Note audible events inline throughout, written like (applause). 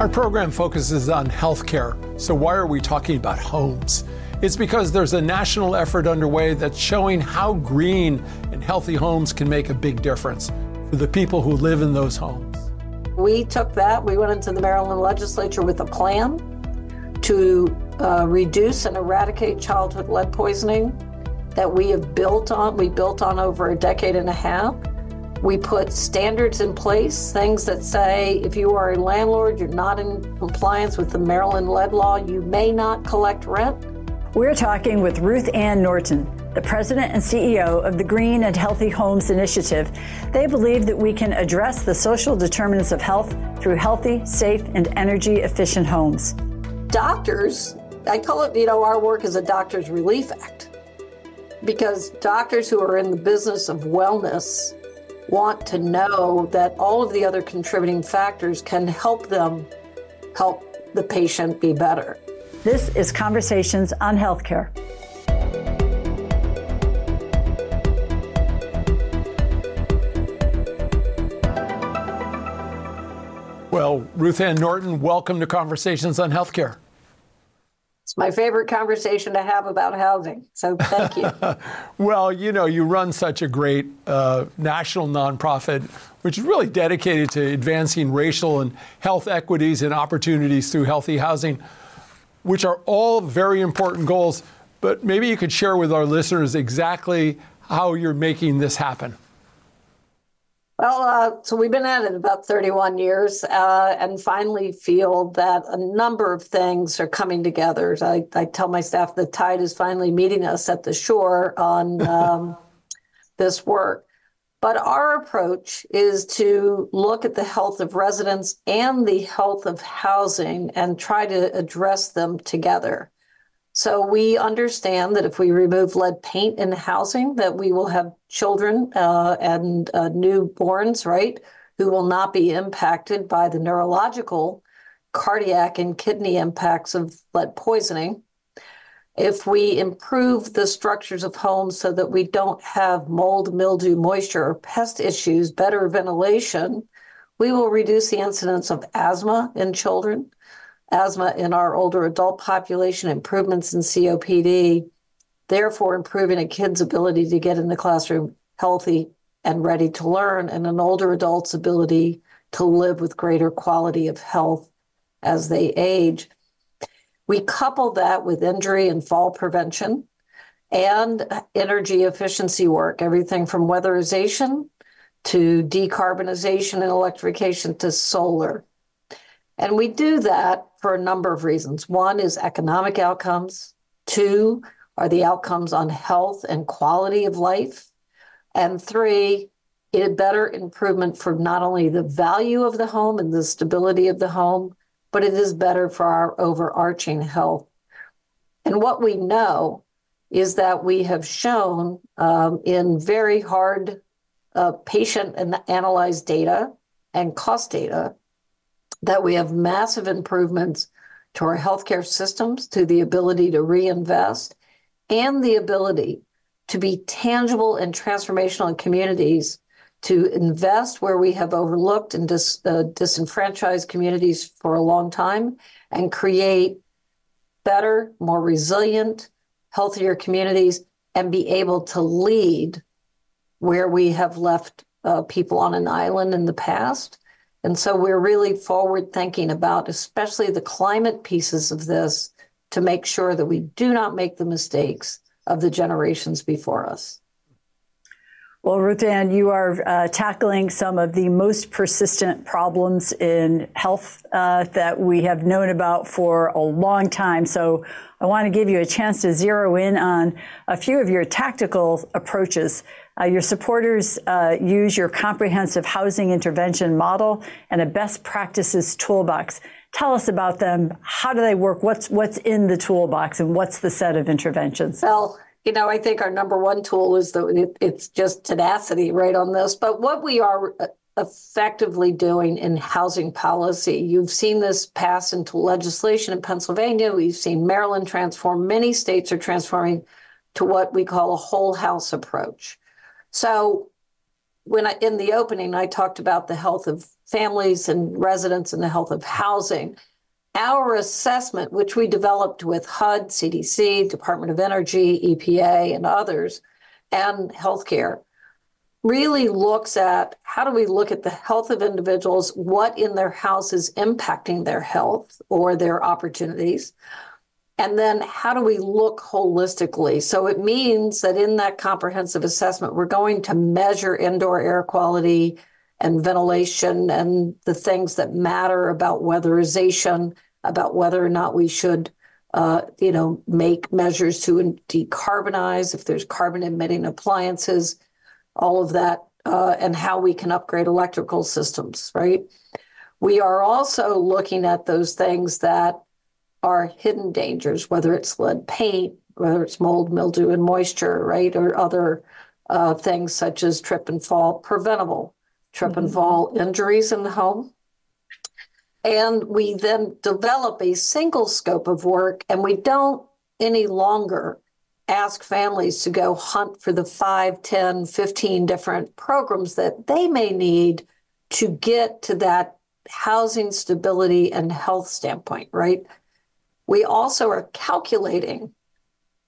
Our program focuses on healthcare, so why are we talking about homes? It's because there's a national effort underway that's showing how green and healthy homes can make a big difference for the people who live in those homes. We took that, we went into the Maryland legislature with a plan to uh, reduce and eradicate childhood lead poisoning that we have built on. We built on over a decade and a half. We put standards in place, things that say if you are a landlord, you're not in compliance with the Maryland lead law, you may not collect rent. We're talking with Ruth Ann Norton, the president and CEO of the Green and Healthy Homes Initiative. They believe that we can address the social determinants of health through healthy, safe, and energy efficient homes. Doctors, I call it, you know, our work is a doctor's relief act because doctors who are in the business of wellness want to know that all of the other contributing factors can help them help the patient be better. This is Conversations on Healthcare. Well, Ruth Ann Norton, welcome to Conversations on Healthcare. It's my favorite conversation to have about housing. So thank you. (laughs) well, you know, you run such a great uh, national nonprofit, which is really dedicated to advancing racial and health equities and opportunities through healthy housing, which are all very important goals. But maybe you could share with our listeners exactly how you're making this happen. Well, uh, so we've been at it about 31 years uh, and finally feel that a number of things are coming together. I, I, tell my staff the tide is finally meeting us at the shore on (laughs) um, this work. But our approach is to look at the health of residents and the health of housing and try to address them together. So we understand that if we remove lead paint in housing, that we will have children uh, and uh, newborns, right, who will not be impacted by the neurological, cardiac, and kidney impacts of lead poisoning. If we improve the structures of homes so that we don't have mold, mildew, moisture, or pest issues, better ventilation, we will reduce the incidence of asthma in children asthma in our older adult population, improvements in COPD, therefore improving a kid's ability to get in the classroom healthy and ready to learn, and an older adult's ability to live with greater quality of health as they age. We couple that with injury and fall prevention and energy efficiency work, everything from weatherization to decarbonization and electrification to solar. And we do that for a number of reasons. One is economic outcomes, two are the outcomes on health and quality of life, and three, a better improvement for not only the value of the home and the stability of the home, but it is better for our overarching health. And what we know is that we have shown um, in very hard uh, patient and analyzed data and cost data that we have massive improvements to our healthcare systems, to the ability to reinvest, and the ability to be tangible and transformational in communities, to invest where we have overlooked and dis, uh, disenfranchised communities for a long time, and create better, more resilient, healthier communities, and be able to lead where we have left uh, people on an island in the past and so we're really forward thinking about, especially the climate pieces of this, to make sure that we do not make the mistakes of the generations before us. Well, Ruth Ann, you are uh, tackling some of the most persistent problems in health uh, that we have known about for a long time. So I want to give you a chance to zero in on a few of your tactical approaches uh, your supporters uh, use your comprehensive housing intervention model and a best practices toolbox. Tell us about them. How do they work? What's what's in the toolbox, and what's the set of interventions? Well, you know, I think our number one tool is that it, it's just tenacity, right, on this. But what we are uh, effectively doing in housing policy. You've seen this pass into legislation in Pennsylvania. We've seen Maryland transform. Many states are transforming to what we call a whole house approach. So when I, in the opening, I talked about the health of families and residents and the health of housing. Our assessment, which we developed with HUD, CDC, Department of Energy, EPA, and others, and healthcare, really looks at how do we look at the health of individuals, what in their house is impacting their health or their opportunities, and then how do we look holistically? So it means that in that comprehensive assessment, we're going to measure indoor air quality and ventilation and the things that matter about weatherization, about whether or not we should, uh, you know, make measures to decarbonize if there's carbon emitting appliances, all of that, uh, and how we can upgrade electrical systems, right? We are also looking at those things that are hidden dangers, whether it's lead paint, whether it's mold, mildew, and moisture, right, or other uh, things such as trip and fall, preventable trip mm-hmm. and fall injuries in the home. And we then develop a single scope of work, and we don't any longer ask families to go hunt for the 5, 10, 15 different programs that they may need to get to that housing stability and health standpoint, right? We also are calculating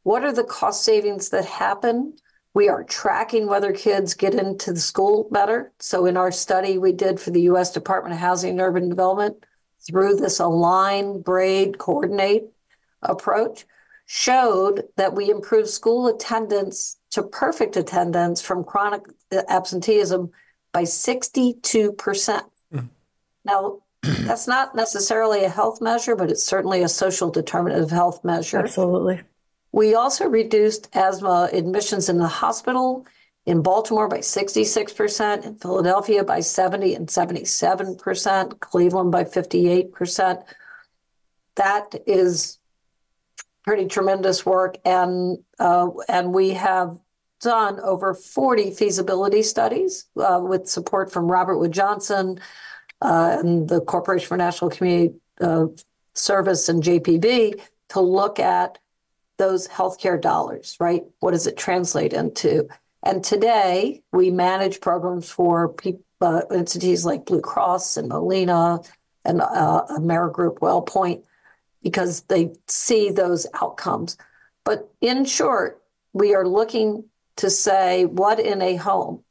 what are the cost savings that happen. We are tracking whether kids get into the school better. So, in our study we did for the US Department of Housing and Urban Development, through this align, braid, coordinate approach, showed that we improved school attendance to perfect attendance from chronic absenteeism by 62%. Mm. Now, that's not necessarily a health measure, but it's certainly a social determinant of health measure. Absolutely. We also reduced asthma admissions in the hospital in Baltimore by 66%, in Philadelphia by 70 and 77%, Cleveland by 58%. That is pretty tremendous work, and uh, and we have done over 40 feasibility studies uh, with support from Robert Wood Johnson, and the Corporation for National Community uh, Service and JPB to look at those healthcare dollars, right? What does it translate into? And today we manage programs for uh, entities like Blue Cross and Molina and uh, Amerigroup WellPoint because they see those outcomes. But in short, we are looking to say what in a home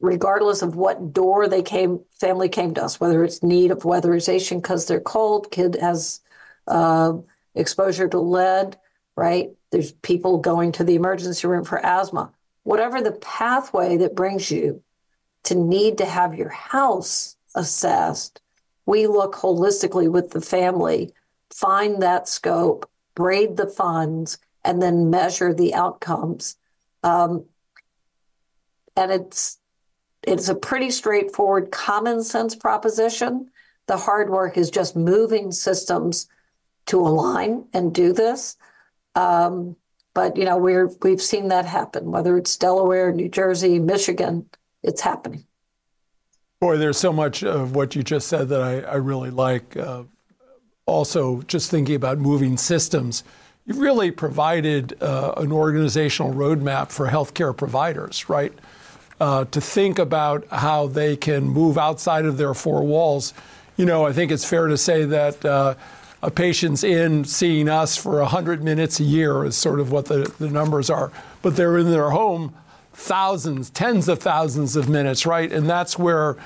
regardless of what door they came, family came to us, whether it's need of weatherization because they're cold, kid has uh, exposure to lead, right? There's people going to the emergency room for asthma. Whatever the pathway that brings you to need to have your house assessed, we look holistically with the family, find that scope, braid the funds, and then measure the outcomes. Um, and it's it's a pretty straightforward common sense proposition. The hard work is just moving systems to align and do this. Um, but you know we're we've seen that happen, whether it's Delaware, New Jersey, Michigan, it's happening. Boy, there's so much of what you just said that I, I really like. Uh, also, just thinking about moving systems, you've really provided uh, an organizational roadmap for healthcare providers, right? Uh, to think about how they can move outside of their four walls. You know, I think it's fair to say that uh, a patient's in seeing us for 100 minutes a year is sort of what the, the numbers are, but they're in their home thousands, tens of thousands of minutes, right? And that's where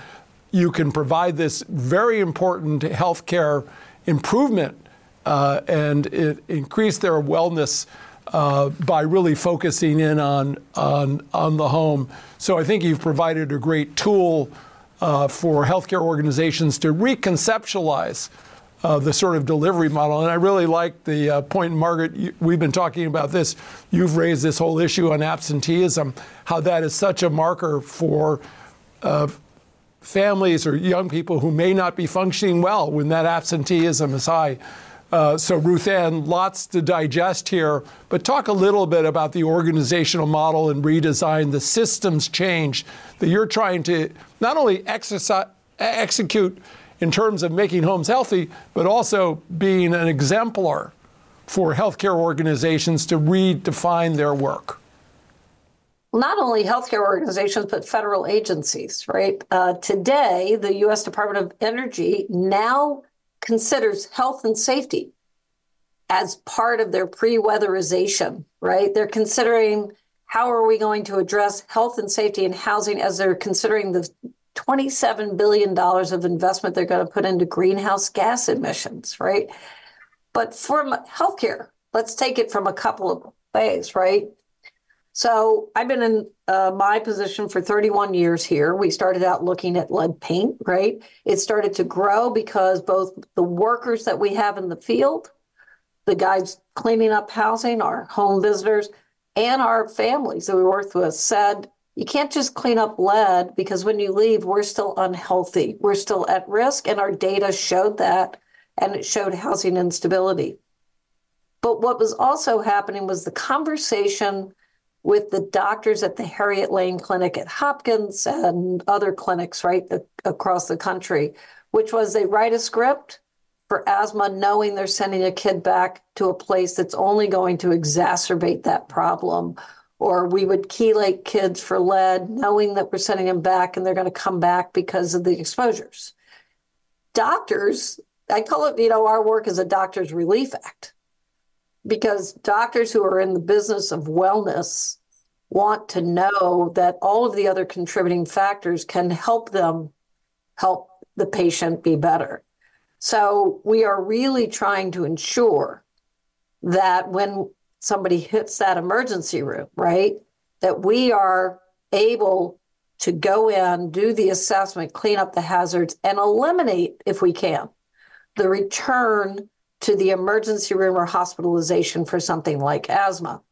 you can provide this very important healthcare improvement uh, and increase their wellness uh, by really focusing in on, on, on the home. So I think you've provided a great tool uh, for healthcare organizations to reconceptualize uh, the sort of delivery model. And I really like the uh, point, Margaret, you, we've been talking about this. You've raised this whole issue on absenteeism, how that is such a marker for uh, families or young people who may not be functioning well when that absenteeism is high. Uh, so, Ruth Ann, lots to digest here, but talk a little bit about the organizational model and redesign, the systems change that you're trying to not only exercise, execute in terms of making homes healthy, but also being an exemplar for healthcare organizations to redefine their work. not only healthcare organizations, but federal agencies, right? Uh, today, the US Department of Energy now considers health and safety as part of their pre weatherization, right? They're considering how are we going to address health and safety in housing as they're considering the $27 billion of investment they're going to put into greenhouse gas emissions, right? But from healthcare, let's take it from a couple of ways, right? So I've been in uh, my position for 31 years here. We started out looking at lead paint, right? It started to grow because both the workers that we have in the field, the guys cleaning up housing, our home visitors, and our families that we worked with said, you can't just clean up lead because when you leave, we're still unhealthy. We're still at risk. And our data showed that, and it showed housing instability. But what was also happening was the conversation with the doctors at the Harriet Lane Clinic at Hopkins and other clinics right the, across the country, which was they write a script for asthma, knowing they're sending a kid back to a place that's only going to exacerbate that problem. Or we would chelate kids for lead, knowing that we're sending them back and they're going to come back because of the exposures. Doctors, I call it, you know, our work is a doctor's relief act because doctors who are in the business of wellness want to know that all of the other contributing factors can help them help the patient be better. So we are really trying to ensure that when somebody hits that emergency room, right, that we are able to go in, do the assessment, clean up the hazards, and eliminate, if we can, the return to the emergency room or hospitalization for something like asthma.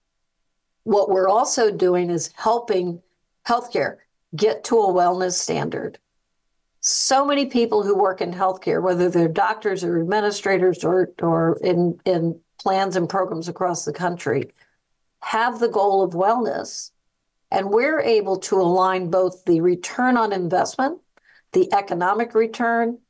What we're also doing is helping healthcare get to a wellness standard. So many people who work in healthcare, whether they're doctors or administrators or, or in, in plans and programs across the country, have the goal of wellness. And we're able to align both the return on investment, the economic return,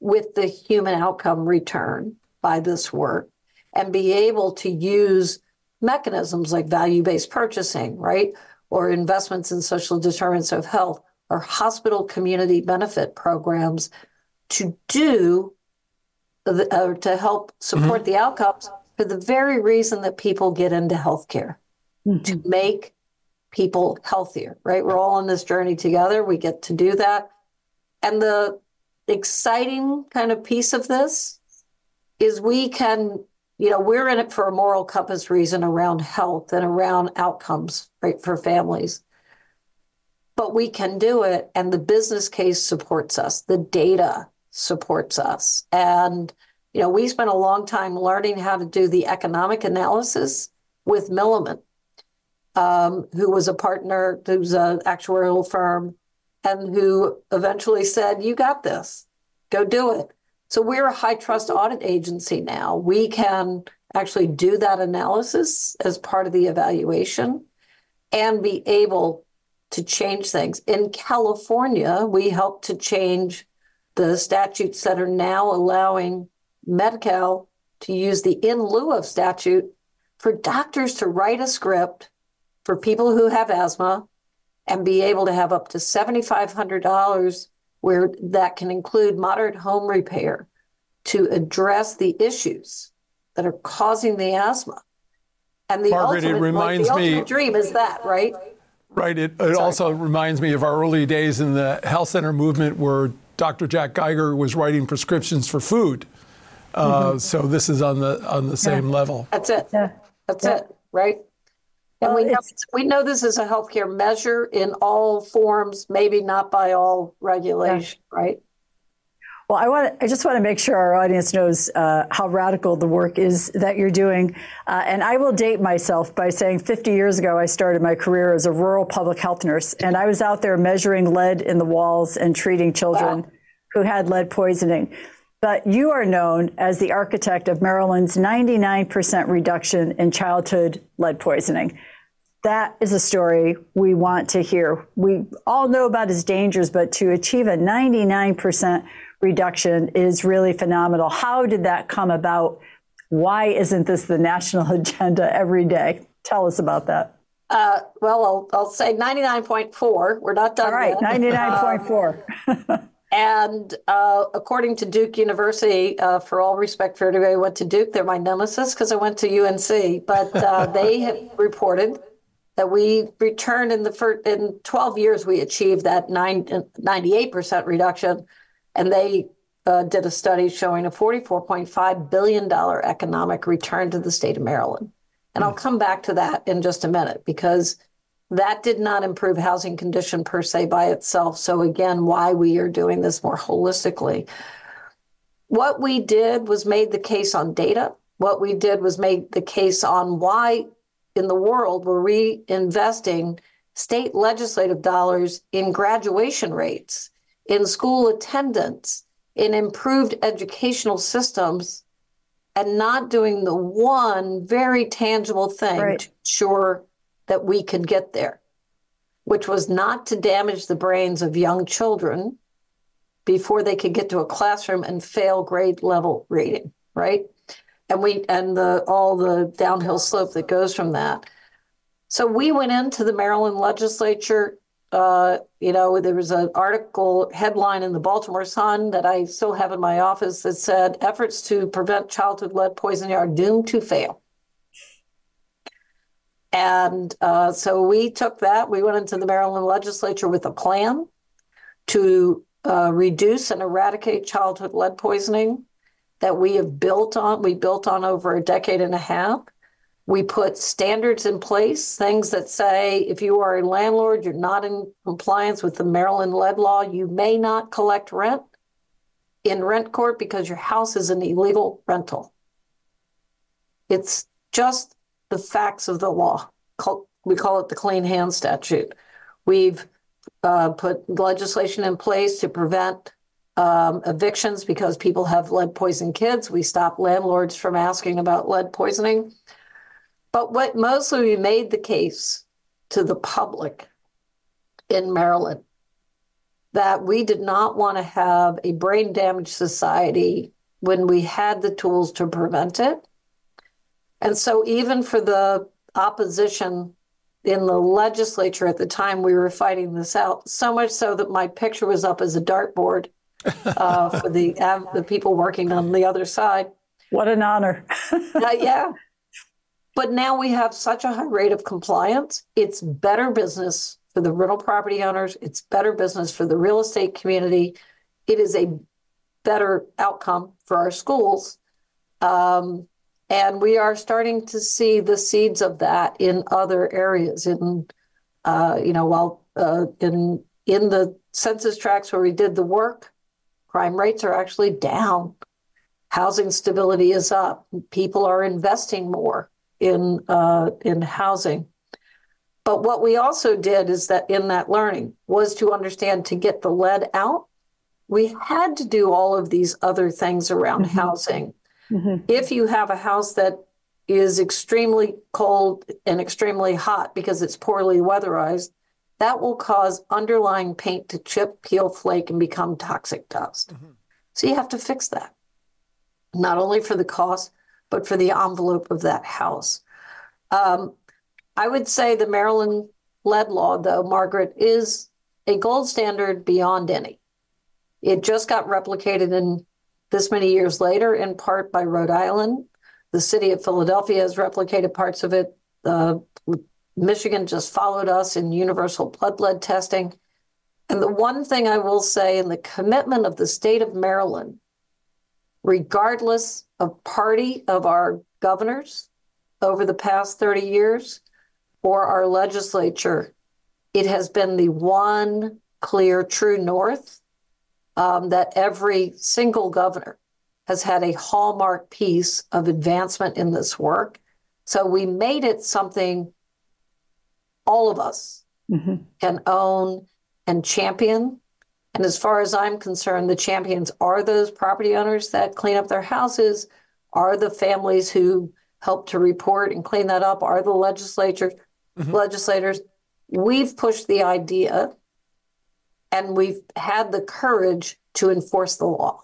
with the human outcome return by this work and be able to use mechanisms like value based purchasing, right? Or investments in social determinants of health or hospital community benefit programs to do the, uh, to help support mm-hmm. the outcomes for the very reason that people get into healthcare mm-hmm. to make people healthier, right? We're all on this journey together. We get to do that. And the exciting kind of piece of this is we can, you know, we're in it for a moral compass reason around health and around outcomes, right, for families. But we can do it, and the business case supports us, the data supports us. And, you know, we spent a long time learning how to do the economic analysis with Milliman, um, who was a partner, who's an actuarial firm, and who eventually said, You got this, go do it. So we're a high trust audit agency now. We can actually do that analysis as part of the evaluation and be able to change things. In California, we helped to change the statutes that are now allowing Medi-Cal to use the in lieu of statute for doctors to write a script for people who have asthma and be able to have up to $7,500 where that can include moderate home repair to address the issues that are causing the asthma. And the Margaret, ultimate, it reminds like, the me, ultimate dream is that, right? Right. It, it also reminds me of our early days in the health center movement where Dr. Jack Geiger was writing prescriptions for food. Uh, mm-hmm. So this is on the on the same yeah. level. That's it. Yeah. That's yeah. it. Right. And we know, we know this is a healthcare measure in all forms, maybe not by all regulation, yeah. right? Well, I want I just want to make sure our audience knows uh, how radical the work is that you're doing. Uh, and I will date myself by saying 50 years ago, I started my career as a rural public health nurse, and I was out there measuring lead in the walls and treating children wow. who had lead poisoning. But you are known as the architect of Maryland's 99% reduction in childhood lead poisoning that is a story we want to hear. We all know about its dangers, but to achieve a 99% reduction is really phenomenal. How did that come about? Why isn't this the national (laughs) agenda every day? Tell us about that. Uh, well, I'll, I'll say 99.4. We're not done All right, yet. 99.4. And uh, according to Duke University, uh, for all respect for everybody who went to Duke, they're my nemesis because I went to UNC. But uh, (laughs) they have reported that we returned in the first in 12 years we achieved that nine, 98% reduction, and they uh, did a study showing a 44.5 billion dollar economic return to the state of Maryland. And I'll come back to that in just a minute because that did not improve housing condition per se by itself. So, again, why we are doing this more holistically. What we did was made the case on data. What we did was made the case on why in the world were we investing state legislative dollars in graduation rates, in school attendance, in improved educational systems, and not doing the one very tangible thing Right. to ensure that we could get there, which was not to damage the brains of young children before they could get to a classroom and fail grade level reading, right? And we and the all the downhill slope that goes from that. So we went into the Maryland legislature. Uh, you know, there was an article headline in the Baltimore Sun that I still have in my office that said efforts to prevent childhood lead poisoning are doomed to fail. And uh, so we took that. We went into the Maryland legislature with a plan to uh, reduce and eradicate childhood lead poisoning that we have built on. We built on over a decade and a half. We put standards in place, things that say if you are a landlord, you're not in compliance with the Maryland lead law, you may not collect rent in rent court because your house is an illegal rental. It's just the facts of the law. We call it the clean hand statute. We've uh, put legislation in place to prevent um, evictions because people have lead poisoned kids. We stop landlords from asking about lead poisoning. But what mostly we made the case to the public in Maryland that we did not want to have a brain damaged society when we had the tools to prevent it. And so, even for the opposition in the legislature at the time we were fighting this out, so much so that my picture was up as a dartboard (laughs) uh, for the uh, the people working on the other side. What an honor. (laughs) Uh, yeah. But now we have such a high rate of compliance. It's better business for the rental property owners. It's better business for the real estate community. It is a better outcome for our schools. Um, and we are starting to see the seeds of that in other areas. In, uh, you know, while uh, in in the census tracts where we did the work, crime rates are actually down. Housing stability is up. People are investing more in uh, in housing. But what we also did is that in that learning was to understand to get the lead out, we had to do all of these other things around housing. If you have a house that is extremely cold and extremely hot because it's poorly weatherized, that will cause underlying paint to chip, peel, flake, and become toxic dust. So you have to fix that, not only for the cost, but for the envelope of that house. Um, I would say the Maryland lead law, though, Margaret, is a gold standard beyond any. It just got replicated in this many years later, in part by Rhode Island. The city of Philadelphia has replicated parts of it. Uh, Michigan just followed us in universal blood lead testing. And the one thing I will say in the commitment of the state of Maryland, regardless of party of our governors over the past 30 years or our legislature, it has been the one clear true north um, that every single governor has had a hallmark piece of advancement in this work. So we made it something all of us can own and champion. And as far as I'm concerned, the champions are those property owners that clean up their houses, are the families who help to report and clean that up, are the legislature legislators. We've pushed the idea and we've had the courage to enforce the law.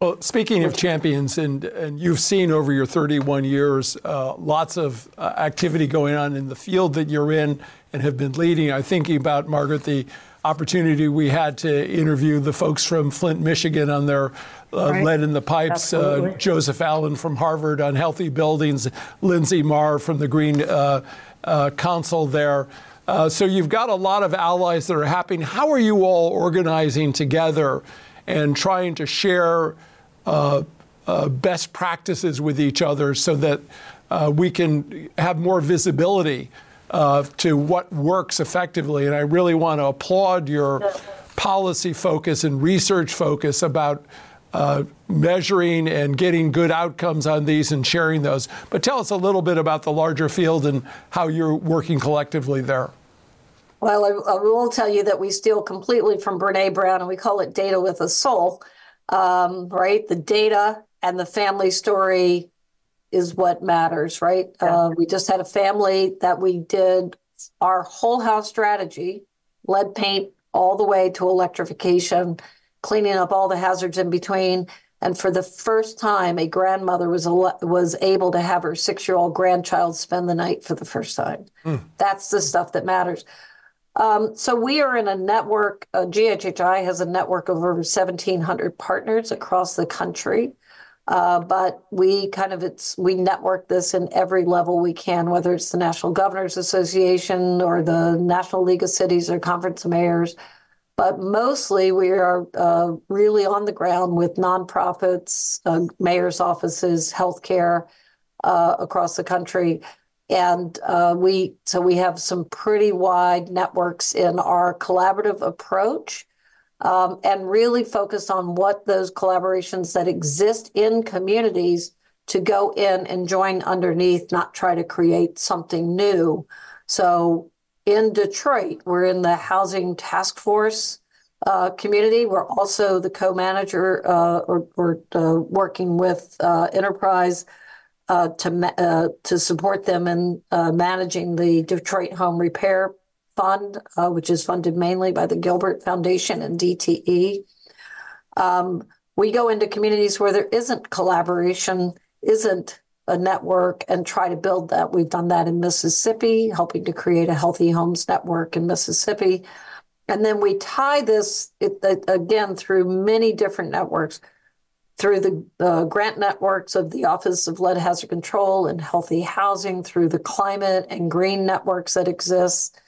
Well, speaking of champions, and, and you've seen over your 31 years uh, lots of uh, activity going on in the field that you're in and have been leading. I'm thinking about, Margaret, the opportunity we had to interview the folks from Flint, Michigan on their uh, right. lead in the pipes, uh, Joseph Allen from Harvard on healthy buildings, Lindsay Marr from the Green uh, uh, Council there. So you've got a lot of allies that are happening. How are you all organizing together and trying to share? Uh, uh, best practices with each other so that uh, we can have more visibility uh, to what works effectively. And I really want to applaud your policy focus and research focus about uh, measuring and getting good outcomes on these and sharing those. But tell us a little bit about the larger field and how you're working collectively there. Well, I, I will tell you that we steal completely from Brene Brown, and we call it data with a soul um, right? The data and the family story is what matters, right? Yeah. Uh, we just had a family that we did our whole house strategy, lead paint all the way to electrification, cleaning up all the hazards in between. And for the first time, a grandmother was was able to have her six year old grandchild spend the night for the first time. Mm. That's the stuff that matters. Um, so we are in a network. Uh, GHHI has a network of over 1,700 partners across the country. Uh, but we kind of it's we network this in every level we can, whether it's the National Governors Association or the National League of Cities or Conference of Mayors. But mostly we are uh, really on the ground with nonprofits, uh, mayors' offices, healthcare uh, across the country. And uh, we so we have some pretty wide networks in our collaborative approach um, and really focus on what those collaborations that exist in communities to go in and join underneath not try to create something new. So in detroit we're in the housing task force uh, community we're also the co-manager uh, or, or uh, working with uh, enterprise uh, to uh, to support them in managing the Detroit Home Repair Fund, which is funded mainly by the Gilbert Foundation and DTE. Um, we go into communities where there isn't collaboration, isn't a network, and try to build that. We've done that in Mississippi, helping to create a healthy homes network in Mississippi. And then we tie this it, again through many different networks through the uh, grant networks of the Office of Lead Hazard Control and Healthy Housing, through the climate and green networks that exist.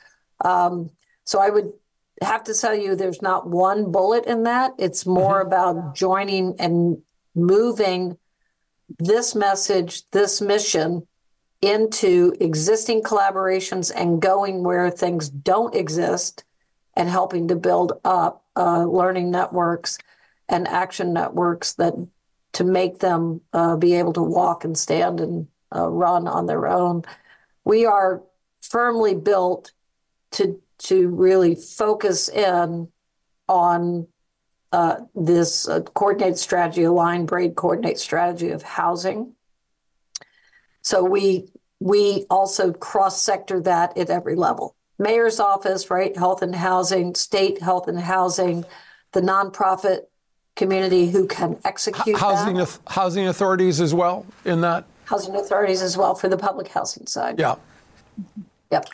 Um, so I would have to tell you there's not one bullet in that. It's more mm-hmm. about joining and moving this message, this mission into existing collaborations and going where things don't exist and helping to build up uh, learning networks and action networks that to make them uh, be able to walk and stand and uh, run on their own. We are firmly built to to really focus in on uh, this uh, coordinated strategy, aligned braid coordinate strategy of housing. So we we also cross sector that at every level. Mayor's office, right? Health and housing, state health and housing, the nonprofit community who can execute housing that. housing authorities as well in that housing authorities as well for the public housing side. Yeah. Yep.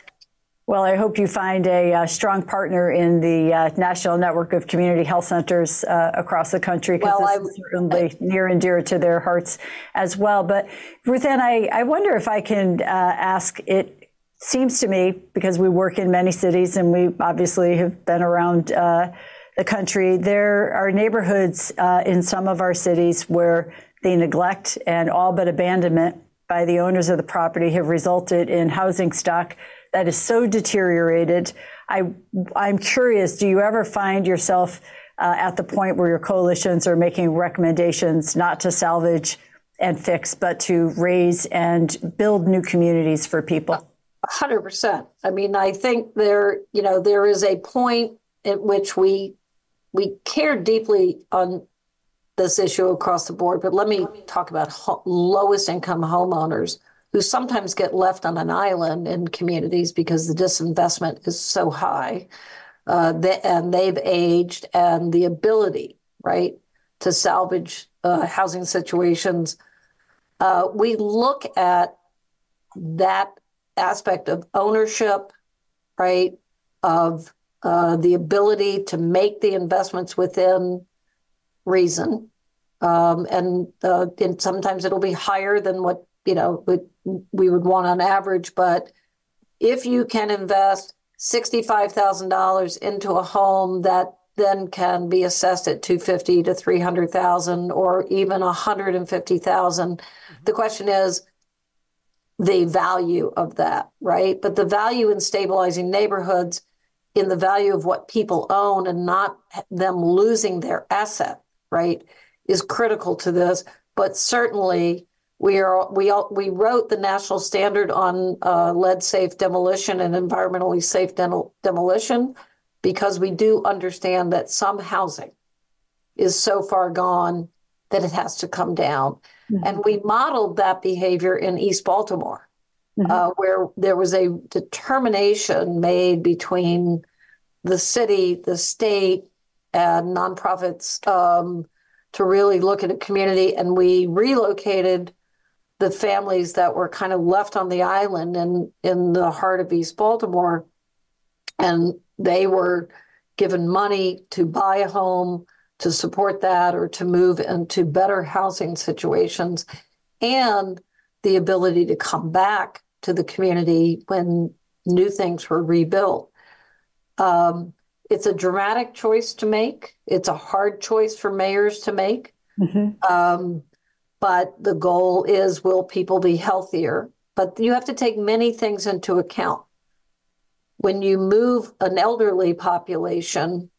Well, I hope you find a uh, strong partner in the uh, National Network of Community Health Centers uh, across the country because well, this is certainly I, near and dear to their hearts as well. But Ruth Ann, I, I wonder if I can uh, ask it. Seems to me, because we work in many cities and we obviously have been around uh, the country, there are neighborhoods uh, in some of our cities where the neglect and all but abandonment by the owners of the property have resulted in housing stock that is so deteriorated. I, I'm curious, do you ever find yourself uh, at the point where your coalitions are making recommendations not to salvage and fix, but to raze and build new communities for people? 100%. I mean, I think there, you know, there is a point at which we we care deeply on this issue across the board, but let me talk about ho- lowest income homeowners who sometimes get left on an island in communities because the disinvestment is so high uh, they, and they've aged and the ability, right, to salvage uh, housing situations. Uh, we look at that aspect of ownership, right? Of uh, the ability to make the investments within reason. Um, and, uh, and sometimes it'll be higher than what you know we, we would want on average. But if you can invest sixty-five thousand dollars into a home that then can be assessed at 250 to 300,000 or even 150,000 mm-hmm. the question is the value of that right but the value in stabilizing neighborhoods in the value of what people own and not them losing their asset right is critical to this but certainly we are we all, we wrote the national standard on uh, lead safe demolition and environmentally safe demolition because we do understand that some housing is so far gone that it has to come down. Mm-hmm. And we modeled that behavior in East Baltimore, mm-hmm. uh, where there was a determination made between the city, the state, and nonprofits um, to really look at a community. And we relocated the families that were kind of left on the island and in the heart of East Baltimore. And they were given money to buy a home to support that or to move into better housing situations and the ability to come back to the community when new things were rebuilt. Um, it's a dramatic choice to make. It's a hard choice for mayors to make. Mm-hmm. Um, but the goal is will people be healthier? But you have to take many things into account. When you move an elderly population,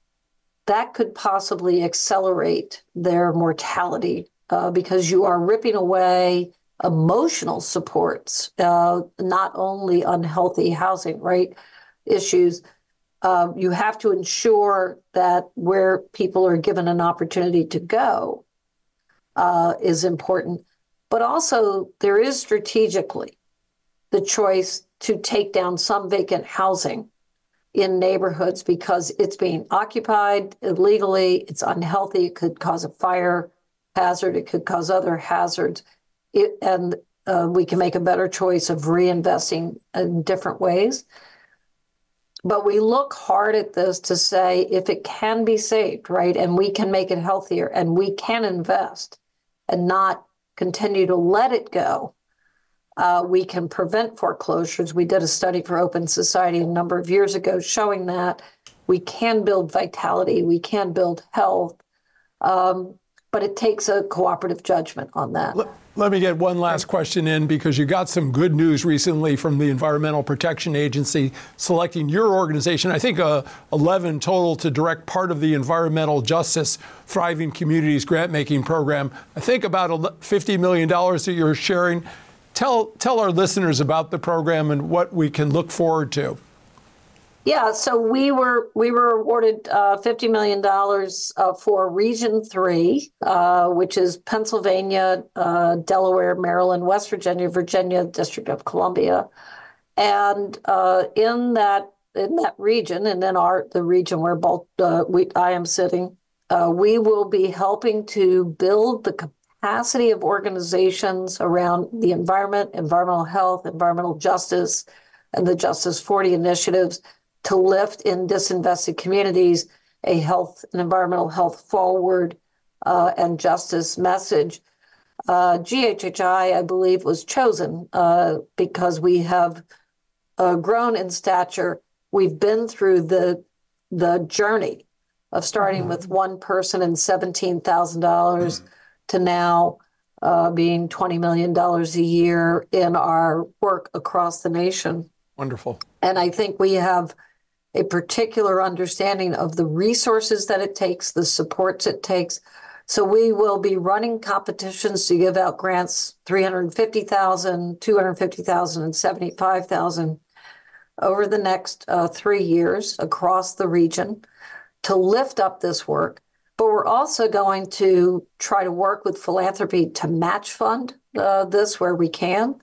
that could possibly accelerate their mortality uh, because you are ripping away emotional supports, uh, not only unhealthy housing, right? Issues. Uh, you have to ensure that where people are given an opportunity to go, uh, is important. But also, there is strategically the choice to take down some vacant housing in neighborhoods because it's being occupied illegally, it's unhealthy, it could cause a fire hazard, it could cause other hazards. It, and uh, we can make a better choice of reinvesting in different ways. But we look hard at this to say if it can be saved, right, and we can make it healthier and we can invest, and not continue to let it go, uh, we can prevent foreclosures. We did a study for Open Society a number of years ago showing that we can build vitality, we can build health, um, but it takes a cooperative judgment on that. Let, me get one last question in because you got some good news recently from the Environmental Protection Agency selecting your organization, I think uh, 11 total, to direct part of the Environmental Justice Thriving Communities grant making program. I think about $50 million that you're sharing. Tell, tell our listeners about the program and what we can look forward to. Yeah, so we were we were awarded uh, fifty million dollars uh, for Region Three, uh, which is Pennsylvania, uh, Delaware, Maryland, West Virginia, Virginia, District of Columbia, and uh, in that in that region, and then our the region where both uh, we I am sitting, we will be helping to build the capacity of organizations around the environment, environmental health, environmental justice, and the Justice 40 initiatives to lift in disinvested communities a health and environmental health forward uh, and justice message. Uh, GHHI, I believe, was chosen uh, because we have uh, grown in stature. We've been through the the journey of starting mm-hmm. with one person and seventeen thousand dollars mm-hmm. to now uh, being twenty million dollars a year in our work across the nation. Wonderful. And I think we have a particular understanding of the resources that it takes, the supports it takes. So we will be running competitions to give out grants 350,000, 250,000 and 75,000 over the next uh, 3 years across the region to lift up this work. But we're also going to try to work with philanthropy to match fund uh, this where we can,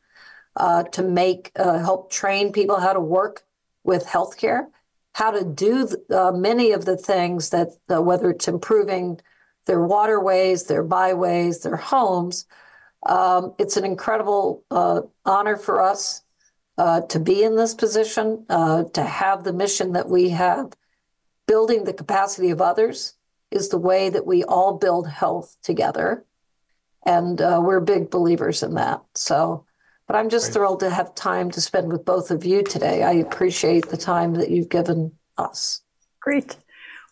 uh, to make uh, help train people how to work with healthcare how to do uh, many of the things that, uh, whether it's improving their waterways, their byways, their homes. Um, it's an incredible uh, honor for us uh, to be in this position, uh, to have the mission that we have. Building the capacity of others is the way that we all build health together. And uh, we're big believers in that. So, but I'm just thrilled to have time to spend with both of you today. I appreciate the time that you've given us. Great.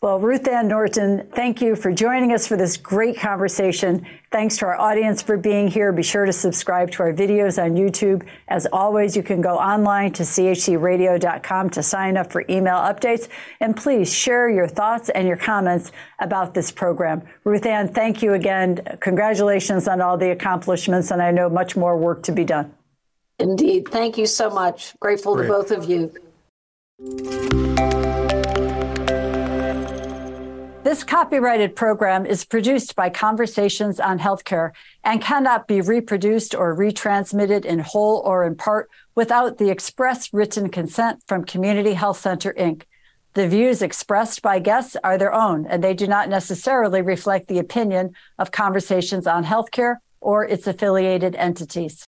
Well, Ruth Ann Norton, thank you for joining us for this great conversation. Thanks to our audience for being here. Be sure to subscribe to our videos on YouTube. As always, you can go online to chcradio.com to sign up for email updates. And please share your thoughts and your comments about this program. Ruth Ann, thank you again. Congratulations on all the accomplishments, and I know much more work to be done. Indeed. Thank you so much. Grateful Great. to both of you. This copyrighted program is produced by Conversations on Healthcare and cannot be reproduced or retransmitted in whole or in part without the express written consent from Community Health Center, Inc. The views expressed by guests are their own, and they do not necessarily reflect the opinion of Conversations on Healthcare or its affiliated entities.